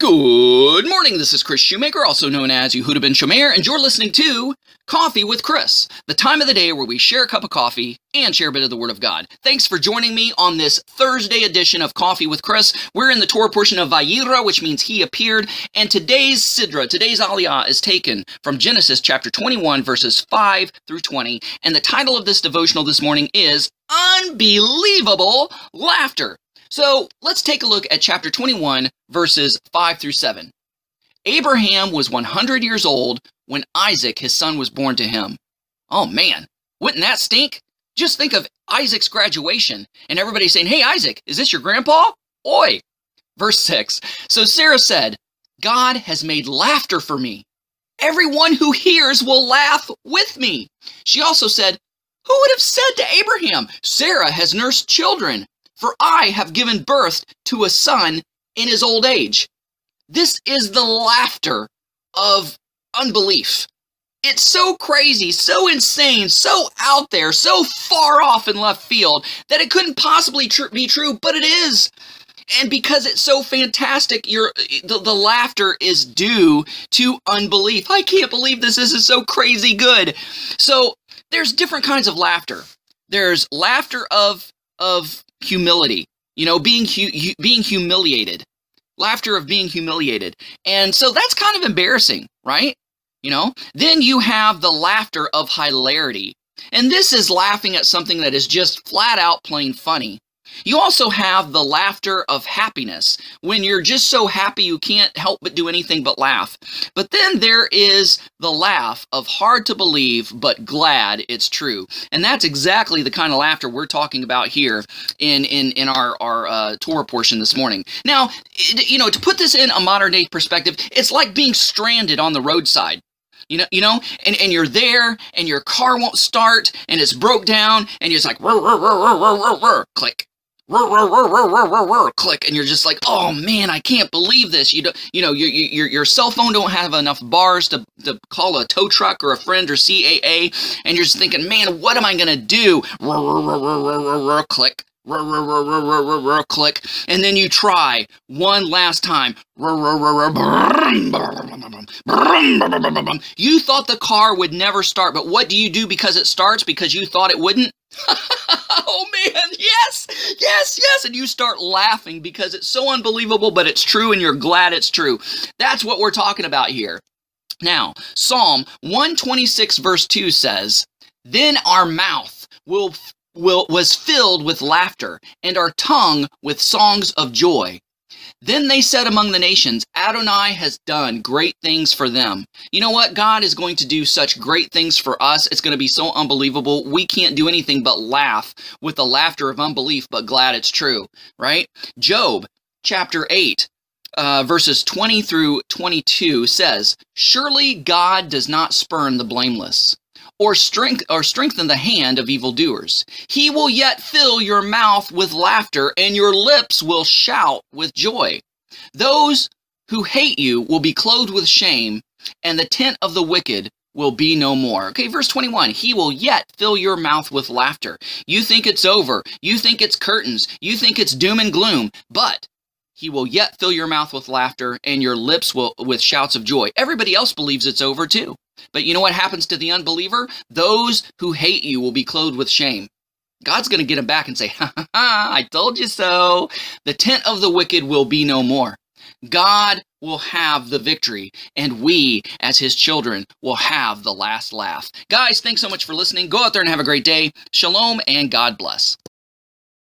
Good morning, this is Kris Shoemaker, also known as Yehudah ben Shomeyr, and you're listening to Coffee with Kris, the time of the day where we share a cup of coffee and share a bit of the Word of God. Thanks for joining me on this Thursday edition of Coffee with Kris. We're in the Torah portion of Vayera, which means He appeared, and today's Sidra, today's Aliyah, is taken from Genesis chapter 21, verses 5 through 20, and the title of this devotional this morning is Unbelievable Laughter. So let's take a look at chapter 21, verses 5 through 7. Abraham was 100 years old when Isaac, his son, was born to him. Oh man, wouldn't that stink? Just think of Isaac's graduation and everybody saying, Hey, Isaac, is this your grandpa? Oi! Verse 6 So Sarah said, God has made laughter for me. Everyone who hears will laugh with me. She also said, Who would have said to Abraham, Sarah has nursed children? For I have given birth to a son in his old age. This is the laughter of unbelief. It's so crazy, so insane, so out there, so far off in left field that it couldn't possibly tr be true, but it is. And because it's so fantastic, the, the laughter is due to unbelief. I can't believe this. This is so crazy good. So there's different kinds of laughter. There's laughter of of humility. You know, being hu being humiliated, laughter of being humiliated, and so that's kind of embarrassing, right? You know. Then you have the laughter of hilarity, and this is laughing at something that is just flat out plain funny. You also have the laughter of happiness, when you're just so happy you can't help but do anything but laugh. But then there is the laugh of hard to believe but glad it's true. And that's exactly the kind of laughter we're talking about here in, in, in our, our uh, Torah portion this morning. Now, you know, to put this in a modern day perspective, it's like being stranded on the roadside. You know, you know, and, and you're there and your car won't start and it's broke down and you're just like, click, click and you're just like oh man i can't believe this you don't you know your, your, your cell phone don't have enough bars to, to call a tow truck or a friend or caa and you're just thinking man what am i gonna do click click and then you try one last time you thought the car would never start but what do you do because it starts because you thought it wouldn't oh man, yes, yes, yes. And you start laughing because it's so unbelievable, but it's true and you're glad it's true. That's what we're talking about here. Now, Psalm 126 verse 2 says, Then our mouth will, will was filled with laughter, and our tongue with songs of joy. Then they said among the nations, Adonai has done great things for them. You know what? God is going to do such great things for us. It's going to be so unbelievable. We can't do anything but laugh with the laughter of unbelief, but glad it's true, right? Job chapter 8, uh, verses 20 through 22 says, Surely God does not spurn the blameless or strength or strengthen the hand of evildoers. He will yet fill your mouth with laughter, and your lips will shout with joy. Those who hate you will be clothed with shame, and the tent of the wicked will be no more. Okay, verse 21, he will yet fill your mouth with laughter. You think it's over. You think it's curtains. You think it's doom and gloom. But he will yet fill your mouth with laughter and your lips will with shouts of joy. Everybody else believes it's over too. But you know what happens to the unbeliever? Those who hate you will be clothed with shame. God's going to get him back and say, ha ha ha, I told you so. The tent of the wicked will be no more. God will have the victory, and we, as his children, will have the last laugh. Guys, thanks so much for listening. Go out there and have a great day. Shalom, and God bless.